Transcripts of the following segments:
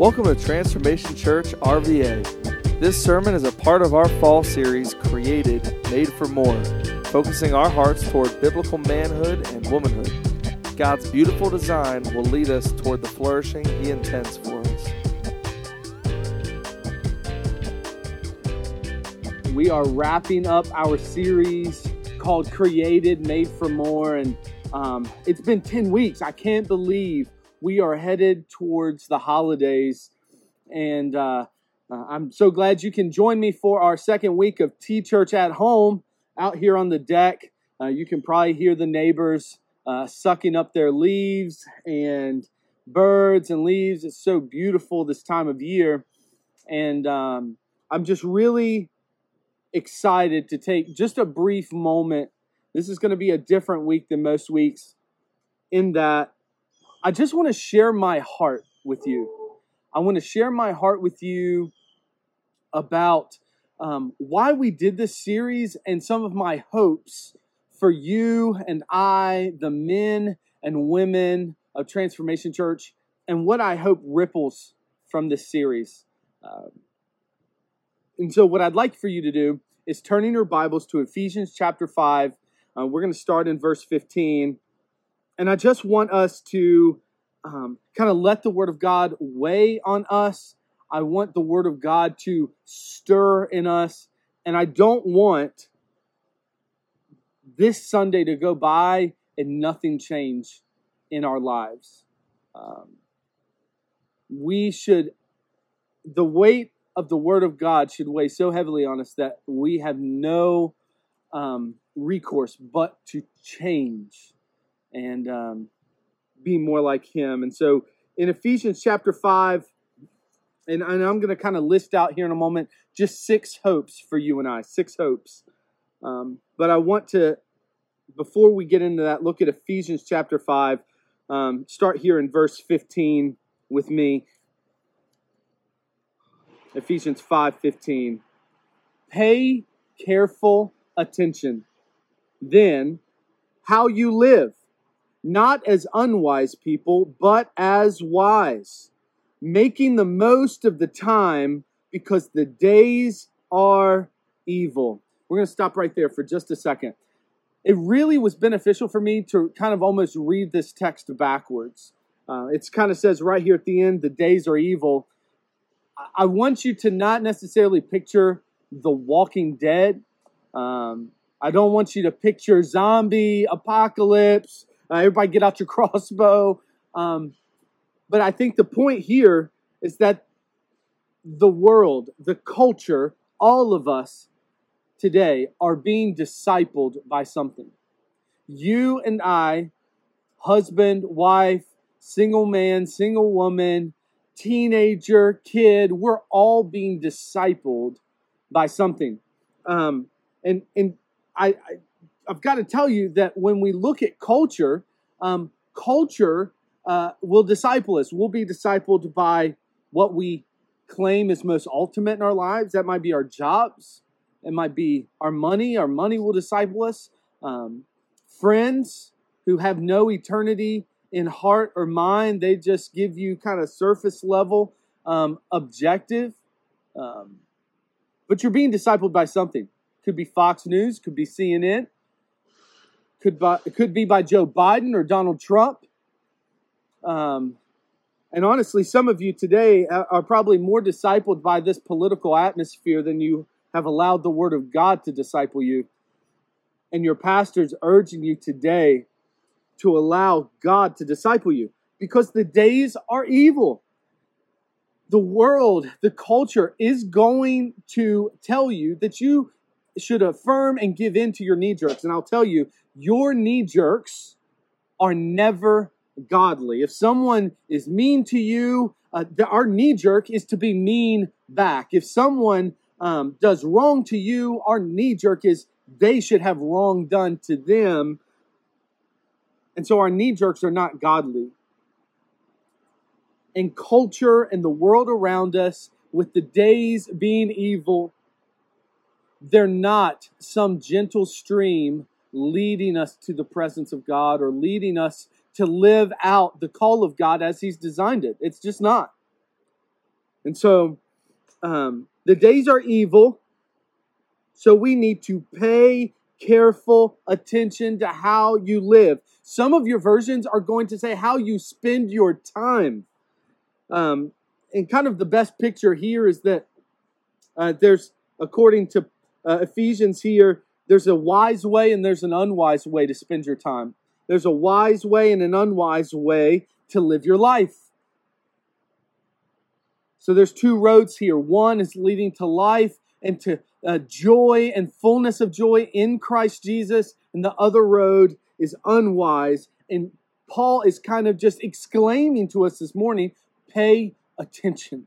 Welcome to Transformation Church RVA. This sermon is a part of our fall series, Created, Made for More, focusing our hearts toward biblical manhood and womanhood. God's beautiful design will lead us toward the flourishing He intends for us. We are wrapping up our series called Created, Made for More, and um, it's been 10 weeks. I can't believe we are headed towards the holidays. And uh, uh, I'm so glad you can join me for our second week of T Church at Home out here on the deck. Uh, you can probably hear the neighbors uh, sucking up their leaves and birds and leaves. It's so beautiful this time of year. And um, I'm just really excited to take just a brief moment. This is going to be a different week than most weeks in that I just want to share my heart with you. I want to share my heart with you about um, why we did this series and some of my hopes for you and I, the men and women of Transformation Church, and what I hope ripples from this series. Um, and so, what I'd like for you to do is turning your Bibles to Ephesians chapter 5. Uh, we're going to start in verse 15. And I just want us to um, kind of let the Word of God weigh on us. I want the Word of God to stir in us. And I don't want this Sunday to go by and nothing change in our lives. Um, we should, the weight of the Word of God should weigh so heavily on us that we have no um, recourse but to change and um, be more like him. And so in Ephesians chapter 5, and, and I'm going to kind of list out here in a moment just six hopes for you and I, six hopes. Um, but I want to, before we get into that, look at Ephesians chapter 5. Um, start here in verse 15 with me. Ephesians 5:15. Pay careful attention then how you live not as unwise people, but as wise, making the most of the time because the days are evil. We're going to stop right there for just a second. It really was beneficial for me to kind of almost read this text backwards. Uh, it kind of says right here at the end, the days are evil. I want you to not necessarily picture the walking dead. Um, I don't want you to picture zombie apocalypse uh, everybody get out your crossbow. Um, but I think the point here is that the world, the culture, all of us today are being discipled by something. You and I, husband, wife, single man, single woman, teenager, kid, we're all being discipled by something. Um, and and I, I I've got to tell you that when we look at culture, um, culture uh, will disciple us. We'll be discipled by what we claim is most ultimate in our lives. That might be our jobs. It might be our money. Our money will disciple us. Um, friends who have no eternity in heart or mind, they just give you kind of surface level um, objective. Um, but you're being discipled by something. Could be Fox News, could be CNN, could by, it could be by Joe Biden or Donald Trump. Um, and honestly, some of you today are probably more discipled by this political atmosphere than you have allowed the Word of God to disciple you. And your pastor's urging you today to allow God to disciple you because the days are evil. The world, the culture is going to tell you that you should affirm and give in to your knee jerks. And I'll tell you, your knee jerks are never godly. If someone is mean to you, uh, the, our knee jerk is to be mean back. If someone um, does wrong to you, our knee jerk is they should have wrong done to them. And so our knee jerks are not godly. And culture and the world around us, with the days being evil, they're not some gentle stream leading us to the presence of God or leading us to live out the call of God as He's designed it. It's just not. And so um, the days are evil, so we need to pay careful attention to how you live. Some of your versions are going to say how you spend your time. Um, and kind of the best picture here is that uh, there's, according to uh, Ephesians here, there's a wise way and there's an unwise way to spend your time. There's a wise way and an unwise way to live your life. So there's two roads here. One is leading to life and to uh, joy and fullness of joy in Christ Jesus, and the other road is unwise. And Paul is kind of just exclaiming to us this morning pay attention.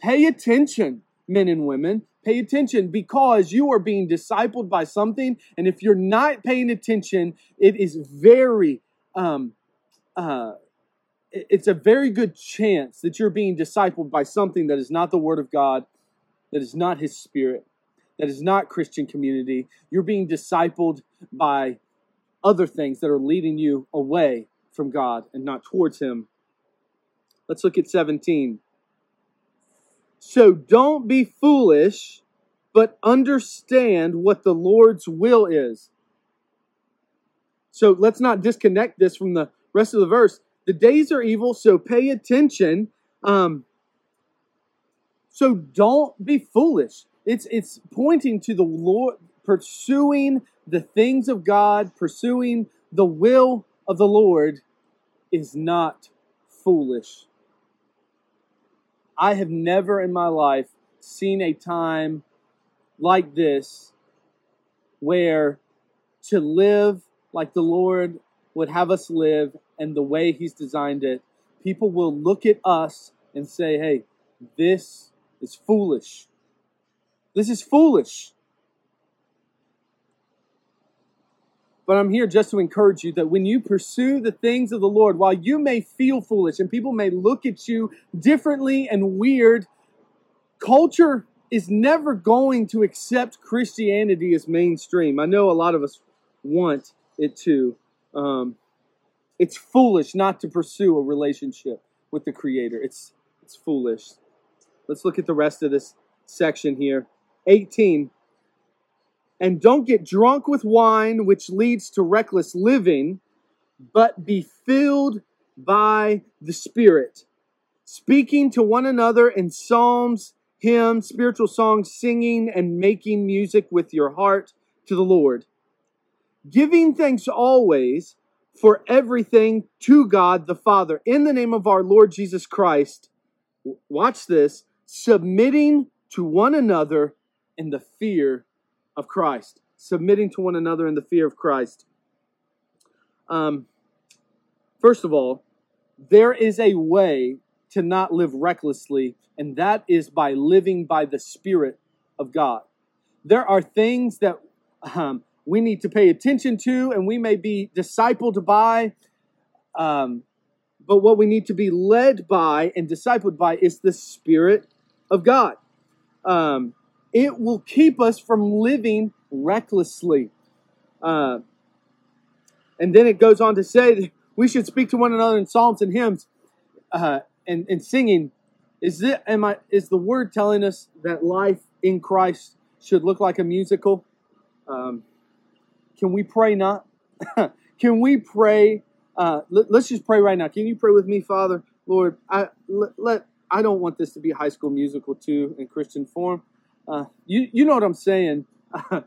Pay attention, men and women. Pay attention because you are being discipled by something. And if you're not paying attention, it is very, um, uh, it's a very good chance that you're being discipled by something that is not the Word of God, that is not His Spirit, that is not Christian community. You're being discipled by other things that are leading you away from God and not towards Him. Let's look at 17. So don't be foolish, but understand what the Lord's will is. So let's not disconnect this from the rest of the verse. The days are evil, so pay attention. Um, so don't be foolish. It's it's pointing to the Lord, pursuing the things of God, pursuing the will of the Lord is not foolish. I have never in my life seen a time like this where to live like the Lord would have us live and the way He's designed it, people will look at us and say, hey, this is foolish. This is foolish. But I'm here just to encourage you that when you pursue the things of the Lord, while you may feel foolish and people may look at you differently and weird, culture is never going to accept Christianity as mainstream. I know a lot of us want it to. Um, it's foolish not to pursue a relationship with the Creator. It's it's foolish. Let's look at the rest of this section here. 18 and don't get drunk with wine, which leads to reckless living, but be filled by the Spirit, speaking to one another in psalms, hymns, spiritual songs, singing, and making music with your heart to the Lord. Giving thanks always for everything to God the Father in the name of our Lord Jesus Christ. Watch this submitting to one another in the fear of Christ, submitting to one another in the fear of Christ. Um, first of all, there is a way to not live recklessly, and that is by living by the Spirit of God. There are things that um, we need to pay attention to, and we may be discipled by. Um, but what we need to be led by and discipled by is the Spirit of God. Um, it will keep us from living recklessly. Uh, and then it goes on to say that we should speak to one another in psalms and hymns uh, and, and singing. Is it am I is the word telling us that life in Christ should look like a musical? Um, can we pray not? can we pray? Uh, let, us just pray right now. Can you pray with me, Father, Lord? I let, let I don't want this to be high school musical too in Christian form. Uh, you you know what I'm saying.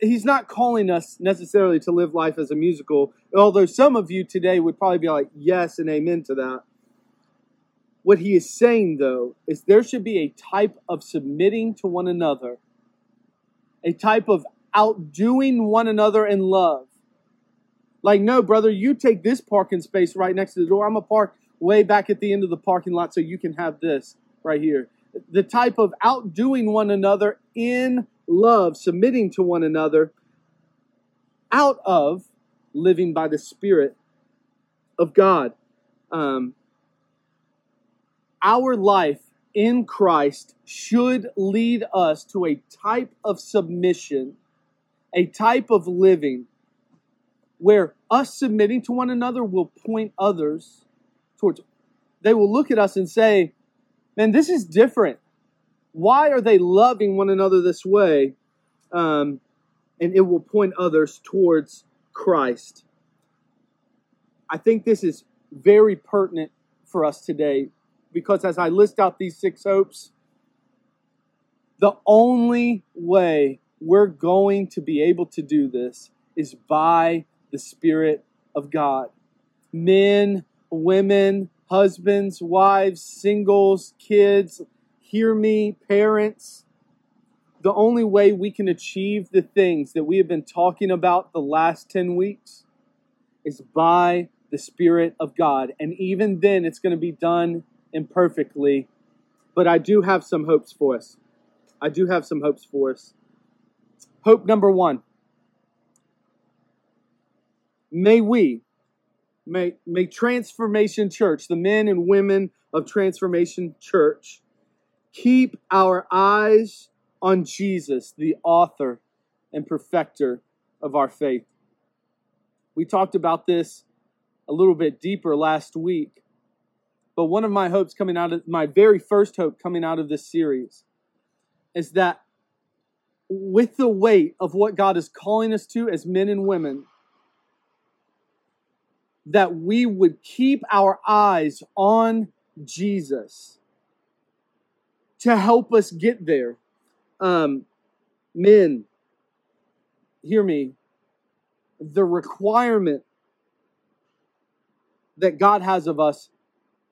he's not calling us necessarily to live life as a musical, although some of you today would probably be like, yes and amen to that. What he is saying, though, is there should be a type of submitting to one another, a type of outdoing one another in love. Like, no, brother, you take this parking space right next to the door. I'm to park way back at the end of the parking lot so you can have this right here the type of outdoing one another in love, submitting to one another out of living by the Spirit of God. Um, our life in Christ should lead us to a type of submission, a type of living where us submitting to one another will point others towards they will look at us and say, Man, this is different. Why are they loving one another this way? Um, and it will point others towards Christ. I think this is very pertinent for us today because as I list out these six hopes, the only way we're going to be able to do this is by the Spirit of God. Men, women, husbands, wives, singles, kids, hear me, parents. The only way we can achieve the things that we have been talking about the last 10 weeks is by the Spirit of God. And even then, it's going to be done imperfectly. But I do have some hopes for us. I do have some hopes for us. Hope number one may we, may, may Transformation Church, the men and women of Transformation Church, keep our eyes on Jesus, the author and perfecter of our faith. We talked about this a little bit deeper last week. But one of my hopes coming out of my very first hope coming out of this series is that with the weight of what God is calling us to as men and women, that we would keep our eyes on Jesus to help us get there. Um, men, hear me. The requirement that God has of us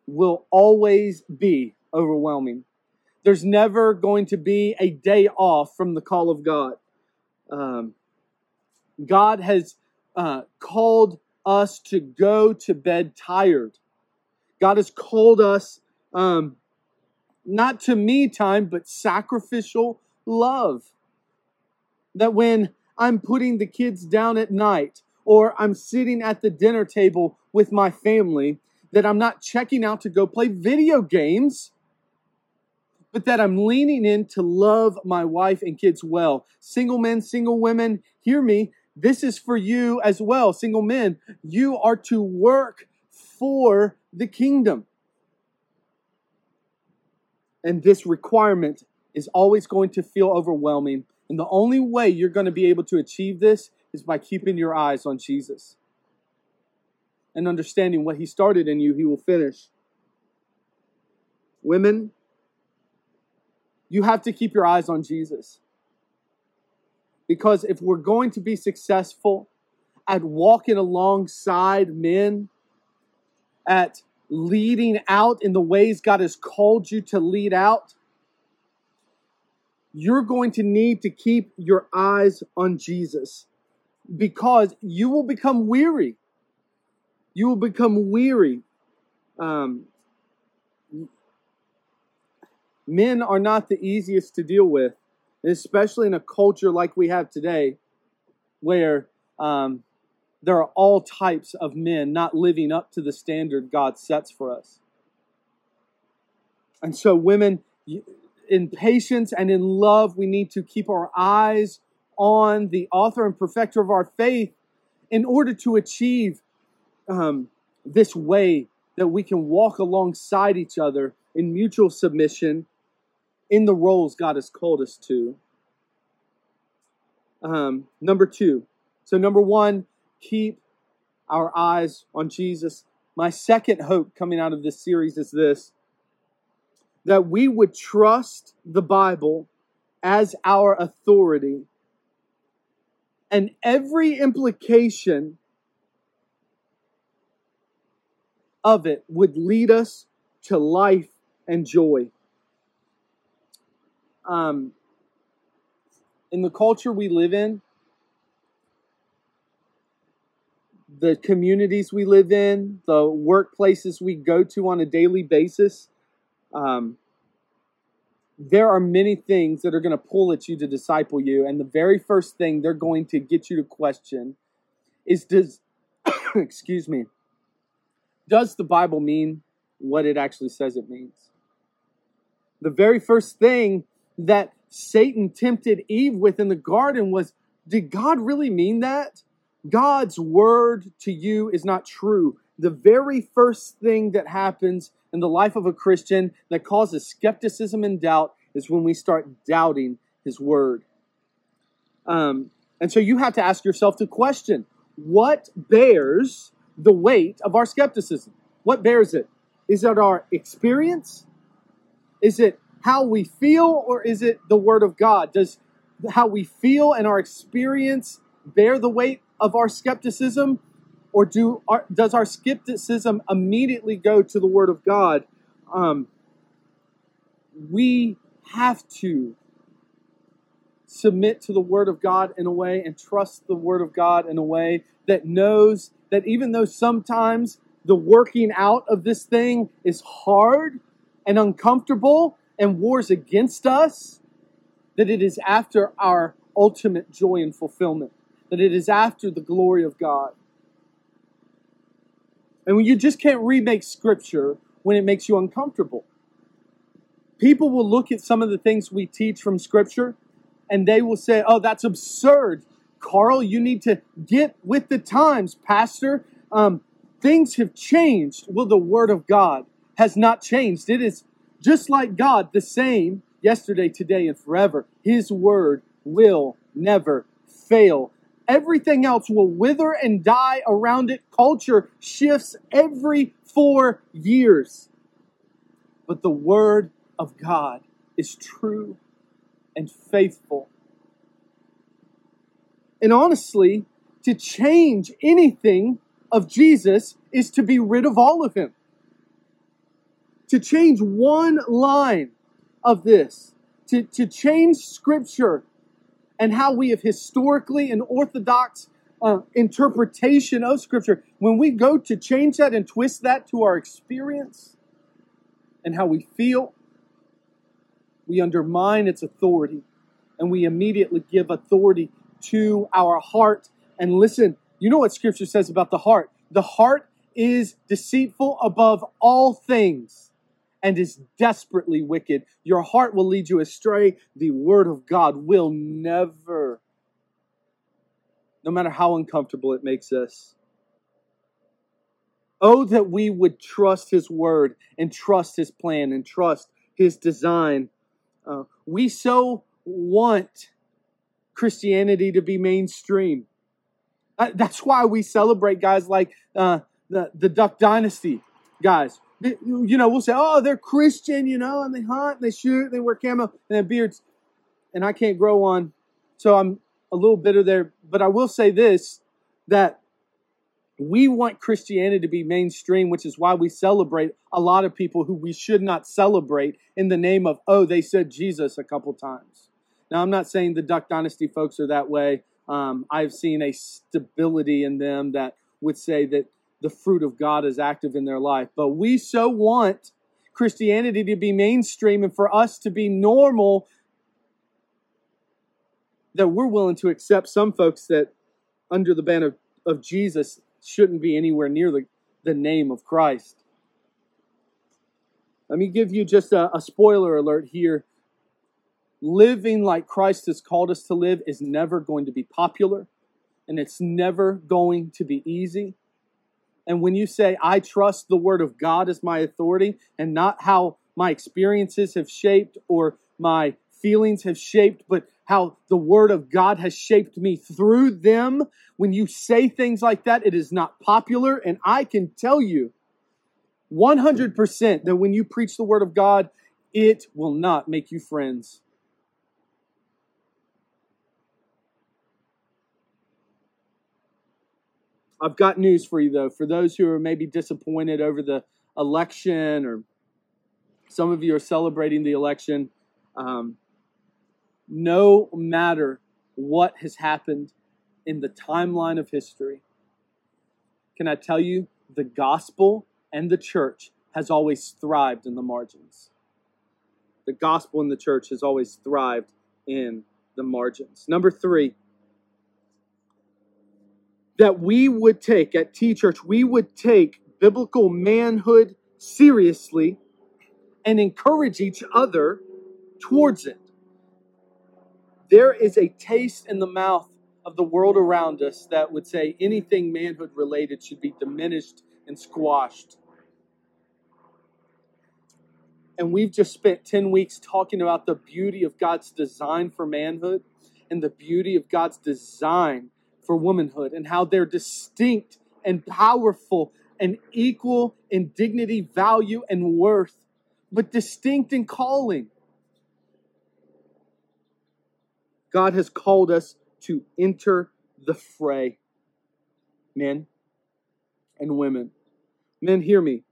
will always be overwhelming. There's never going to be a day off from the call of God. Um, God has uh, called us to go to bed tired. God has called us um, not to me time, but sacrificial love. That when I'm putting the kids down at night or I'm sitting at the dinner table with my family, that I'm not checking out to go play video games, but that I'm leaning in to love my wife and kids well. Single men, single women, hear me. This is for you as well. Single men, you are to work for the kingdom. And this requirement is always going to feel overwhelming. And the only way you're going to be able to achieve this is by keeping your eyes on Jesus and understanding what He started in you, He will finish. Women, you have to keep your eyes on Jesus. Because if we're going to be successful at walking alongside men, at leading out in the ways God has called you to lead out, you're going to need to keep your eyes on Jesus because you will become weary. You will become weary. Um, men are not the easiest to deal with especially in a culture like we have today, where um, there are all types of men not living up to the standard God sets for us. And so, women, in patience and in love, we need to keep our eyes on the author and perfecter of our faith in order to achieve um, this way that we can walk alongside each other in mutual submission in the roles God has called us to. Um, number two. So, number one, keep our eyes on Jesus. My second hope coming out of this series is this that we would trust the Bible as our authority. And every implication of it would lead us to life and joy um, in the culture we live in, the communities we live in, the workplaces we go to on a daily basis, um, there are many things that are going to pull at you to disciple you. And the very first thing they're going to get you to question is does, excuse me, does the Bible mean what it actually says it means? The very first thing that Satan tempted Eve with in the garden was did God really mean that? God's word to you is not true. the very first thing that happens in the life of a Christian that causes skepticism and doubt is when we start doubting His Word. Um, and so you have to ask yourself the question what bears the weight of our skepticism? What bears it? Is it our experience? Is it how we feel, or is it the Word of God? Does how we feel and our experience bear the weight of our skepticism, or do our, does our skepticism immediately go to the Word of God? Um, we have to submit to the Word of God in a way and trust the Word of God in a way that knows that even though sometimes the working out of this thing is hard and uncomfortable and wars against us, that it is after our ultimate joy and fulfillment, that it is after the glory of God. And when you just can't remake scripture when it makes you uncomfortable. People will look at some of the things we teach from scripture and they will say, Oh, that's absurd. Carl, you need to get with the times, Pastor. Um, things have changed. Well, the Word of God has not changed. It is just like God, the same yesterday, today, and forever. His Word will never fail. Everything else will wither and die around it. Culture shifts every four years. But the Word of God is true and faithful. And honestly, to change anything of Jesus is to be rid of all of him. To change one line of this, to, to change scripture and how we have historically and orthodox uh, interpretation of scripture, when we go to change that and twist that to our experience and how we feel, we undermine its authority and we immediately give authority to our heart. And listen, you know what scripture says about the heart? The heart is deceitful above all things and is desperately wicked. Your heart will lead you astray. The word of God will never, no matter how uncomfortable it makes us. Oh, that we would trust His word and trust His plan and trust His design uh, we so want Christianity to be mainstream. Uh, that's why we celebrate guys like uh, the the Duck Dynasty guys. You know, we'll say, "Oh, they're Christian," you know, and they hunt, and they shoot, they wear camo, and they beards. And I can't grow one, so I'm a little bitter there. But I will say this: that we want Christianity to be mainstream, which is why we celebrate a lot of people who we should not celebrate in the name of, oh, they said Jesus a couple times. Now, I'm not saying the Duck Dynasty folks are that way. Um, I've seen a stability in them that would say that the fruit of God is active in their life. But we so want Christianity to be mainstream and for us to be normal that we're willing to accept some folks that under the ban of, of Jesus shouldn't be anywhere near the, the name of Christ. Let me give you just a, a spoiler alert here. Living like Christ has called us to live is never going to be popular, and it's never going to be easy. And when you say, I trust the Word of God as my authority and not how my experiences have shaped or my feelings have shaped, but how the Word of God has shaped me through them. When you say things like that, it is not popular. And I can tell you 100% that when you preach the Word of God, it will not make you friends. I've got news for you, though. For those who are maybe disappointed over the election, or some of you are celebrating the election, um, no matter what has happened in the timeline of history, can I tell you, the gospel and the church has always thrived in the margins. The gospel and the church has always thrived in the margins. Number three, that we would take at T Church, we would take biblical manhood seriously and encourage each other towards it. There is a taste in the mouth of the world around us that would say anything manhood related should be diminished and squashed. And we've just spent 10 weeks talking about the beauty of God's design for manhood and the beauty of God's design for womanhood and how they're distinct and powerful and equal in dignity, value, and worth, but distinct in calling. God has called us to enter the fray. Men and women. Men, hear me.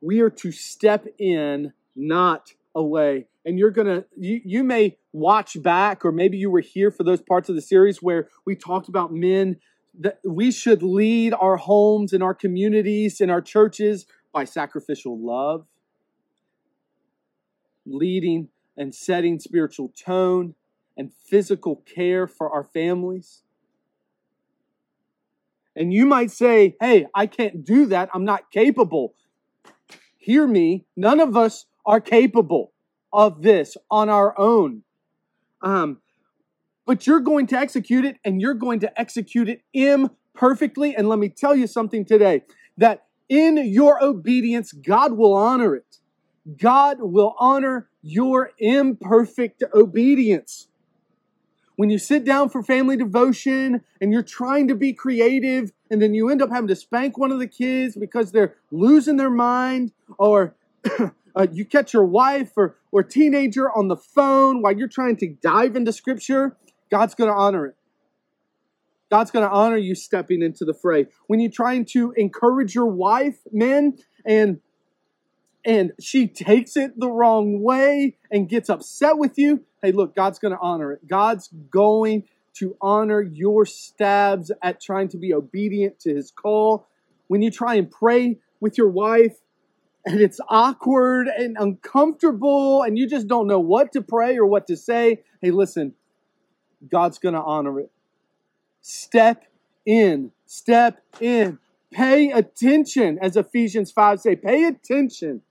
We are to step in, not away. And you're to, you, you may watch back, or maybe you were here for those parts of the series where we talked about men that we should lead our homes and our communities and our churches by sacrificial love, leading and setting spiritual tone and physical care for our families. And you might say, hey, I can't do that. I'm not capable. Hear me. None of us are capable of this on our own. Um, but you're going to execute it and you're going to execute it imperfectly. And let me tell you something today that in your obedience, God will honor it. God will honor your imperfect obedience. When you sit down for family devotion and you're trying to be creative, and then you end up having to spank one of the kids because they're losing their mind, or uh, you catch your wife or, or teenager on the phone while you're trying to dive into scripture, God's going to honor it. God's going to honor you stepping into the fray. When you're trying to encourage your wife, men, and and she takes it the wrong way and gets upset with you, hey, look, God's going to honor it. God's going to honor your stabs at trying to be obedient to his call. When you try and pray with your wife and it's awkward and uncomfortable and you just don't know what to pray or what to say, hey, listen, God's going to honor it. Step in, step in. Pay attention, as Ephesians 5 say, pay attention.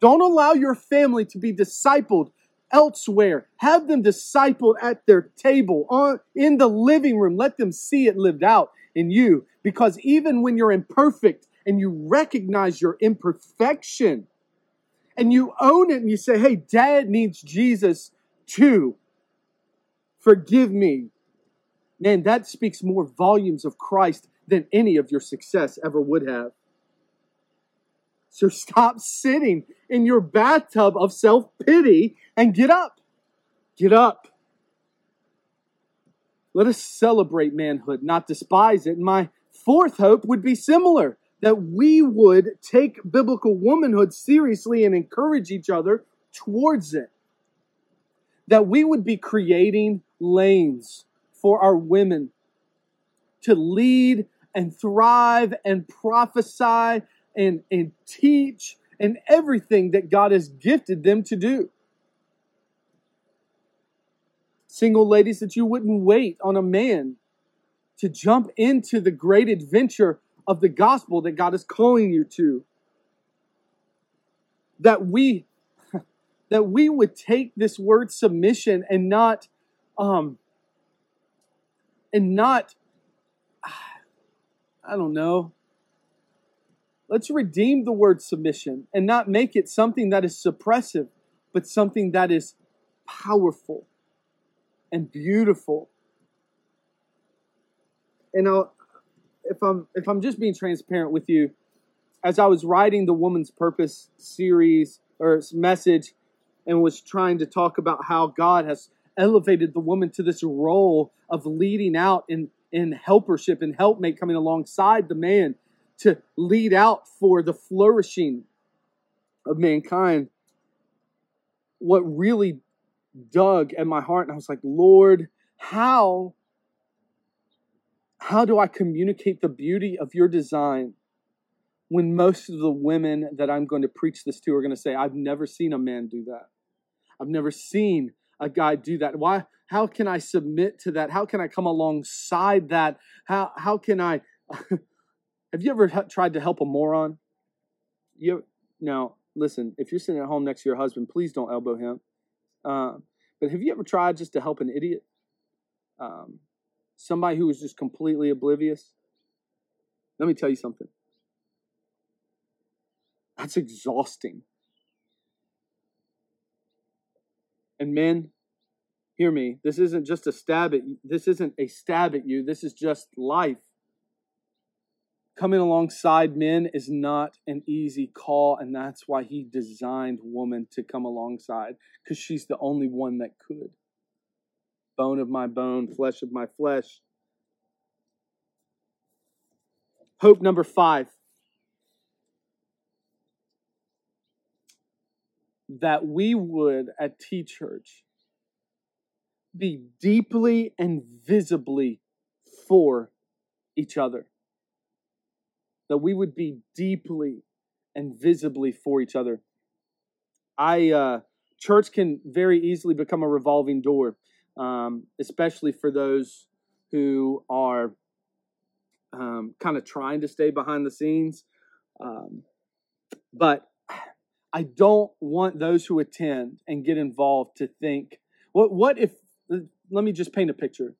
Don't allow your family to be discipled elsewhere. Have them discipled at their table, on, in the living room. Let them see it lived out in you. Because even when you're imperfect and you recognize your imperfection and you own it and you say, hey, dad needs Jesus too. Forgive me. Man, that speaks more volumes of Christ than any of your success ever would have. So stop sitting in your bathtub of self pity and get up. Get up. Let us celebrate manhood, not despise it. My fourth hope would be similar that we would take biblical womanhood seriously and encourage each other towards it. That we would be creating lanes for our women to lead and thrive and prophesy and, and teach and everything that God has gifted them to do. Single ladies, that you wouldn't wait on a man to jump into the great adventure of the gospel that God is calling you to. That we that we would take this word submission and not um and not I don't know Let's redeem the word submission and not make it something that is suppressive, but something that is powerful and beautiful. And I'll, if I'm if I'm just being transparent with you, as I was writing the Woman's Purpose series or message, and was trying to talk about how God has elevated the woman to this role of leading out in in helpership and helpmate coming alongside the man to lead out for the flourishing of mankind, what really dug at my heart, and I was like, Lord, how, how do I communicate the beauty of your design when most of the women that I'm going to preach this to are going to say, I've never seen a man do that. I've never seen a guy do that. Why? How can I submit to that? How can I come alongside that? How, how can I Have you ever tried to help a moron? You now listen. If you're sitting at home next to your husband, please don't elbow him. Uh, but have you ever tried just to help an idiot? Um, somebody who is just completely oblivious. Let me tell you something. That's exhausting. And men, hear me. This isn't just a stab at you. This isn't a stab at you. This is just life. Coming alongside men is not an easy call, and that's why he designed woman to come alongside, because she's the only one that could. Bone of my bone, flesh of my flesh. Hope number five that we would at T Church be deeply and visibly for each other. That we would be deeply and visibly for each other. I uh, church can very easily become a revolving door, um, especially for those who are um, kind of trying to stay behind the scenes. Um, but I don't want those who attend and get involved to think, what, what if, let me just paint a picture.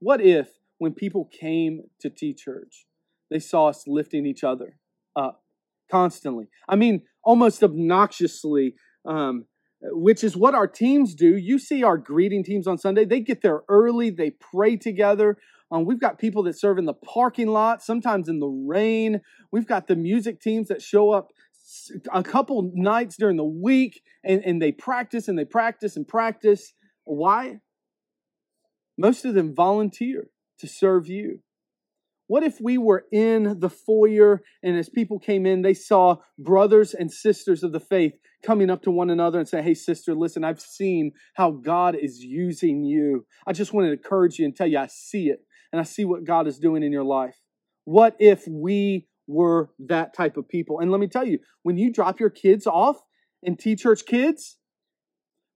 What if when people came to T Church, they saw us lifting each other up constantly? I mean, almost obnoxiously, um, which is what our teams do. You see our greeting teams on Sunday, they get there early, they pray together. Um, we've got people that serve in the parking lot, sometimes in the rain. We've got the music teams that show up a couple nights during the week and, and they practice and they practice and practice. Why? Most of them volunteer to serve you. What if we were in the foyer and as people came in, they saw brothers and sisters of the faith coming up to one another and say, Hey, sister, listen, I've seen how God is using you. I just want to encourage you and tell you, I see it and I see what God is doing in your life. What if we were that type of people. And let me tell you, when you drop your kids off in T Church Kids,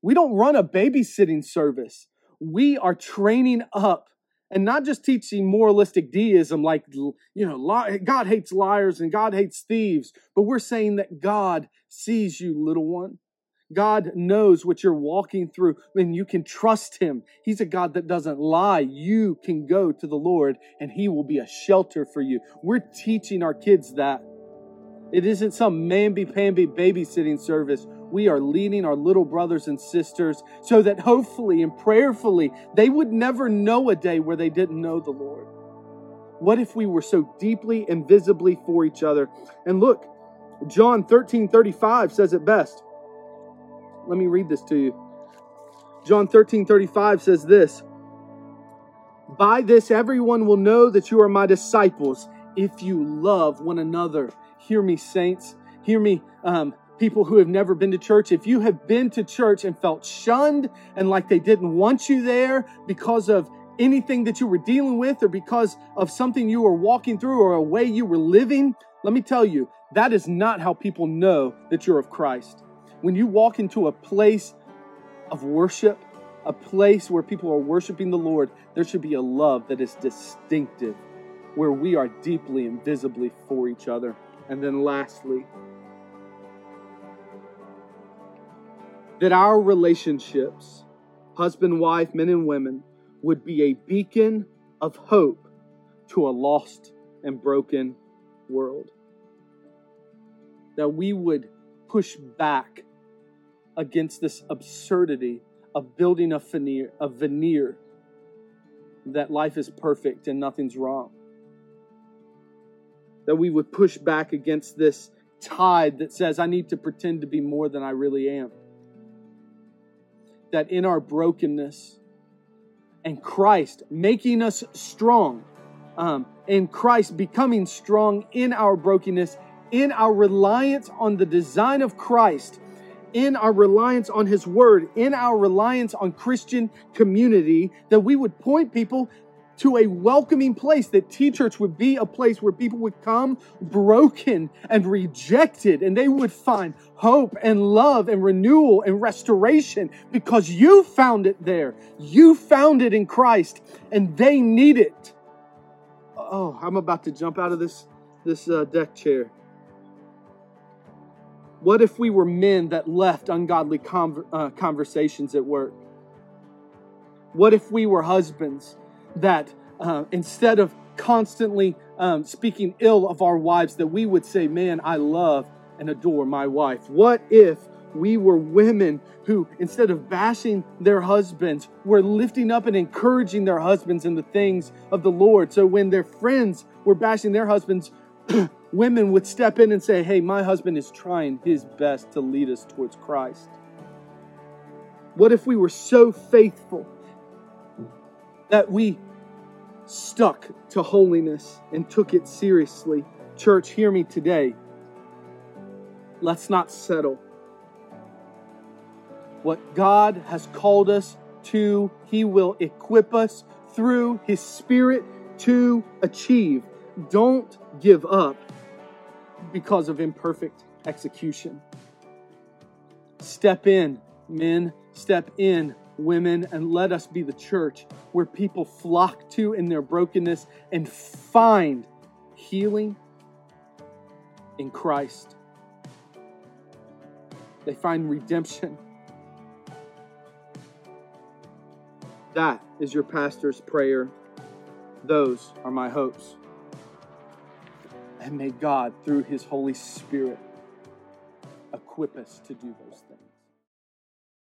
we don't run a babysitting service. We are training up and not just teaching moralistic deism like, you know, God hates liars and God hates thieves, but we're saying that God sees you, little one. God knows what you're walking through and you can trust Him. He's a God that doesn't lie. You can go to the Lord and He will be a shelter for you. We're teaching our kids that. It isn't some mamby-pamby babysitting service. We are leading our little brothers and sisters so that hopefully and prayerfully they would never know a day where they didn't know the Lord. What if we were so deeply and visibly for each other? And look, John 13 35 says it best. Let me read this to you. John 13 35 says this By this everyone will know that you are my disciples if you love one another. Hear me, saints. Hear me, um, people who have never been to church. If you have been to church and felt shunned and like they didn't want you there because of anything that you were dealing with or because of something you were walking through or a way you were living, let me tell you, that is not how people know that you're of Christ. When you walk into a place of worship, a place where people are worshiping the Lord, there should be a love that is distinctive, where we are deeply and visibly for each other. And then lastly, that our relationships, husband, wife, men, and women, would be a beacon of hope to a lost and broken world. That we would push back against this absurdity of building a veneer, a veneer that life is perfect and nothing's wrong. That we would push back against this tide that says, I need to pretend to be more than I really am. That in our brokenness and Christ making us strong, um, and Christ becoming strong in our brokenness, in our reliance on the design of Christ, in our reliance on His Word, in our reliance on Christian community, that we would point people to a welcoming place, that T Church would be a place where people would come broken and rejected, and they would find hope and love and renewal and restoration because you found it there. You found it in Christ, and they need it. Oh, I'm about to jump out of this, this uh, deck chair. What if we were men that left ungodly conver- uh, conversations at work? What if we were husbands that uh, instead of constantly um, speaking ill of our wives, that we would say, Man, I love and adore my wife? What if we were women who, instead of bashing their husbands, were lifting up and encouraging their husbands in the things of the Lord? So when their friends were bashing their husbands, women would step in and say, Hey, my husband is trying his best to lead us towards Christ. What if we were so faithful that we stuck to holiness and took it seriously? Church, hear me today. Let's not settle. What God has called us to, He will equip us through His Spirit to achieve. Don't give up because of imperfect execution. Step in, men, step in, women, and let us be the church where people flock to in their brokenness and find healing in Christ. They find redemption. That is your pastor's prayer. Those are my hopes. And may God, through His Holy Spirit, equip us to do those things.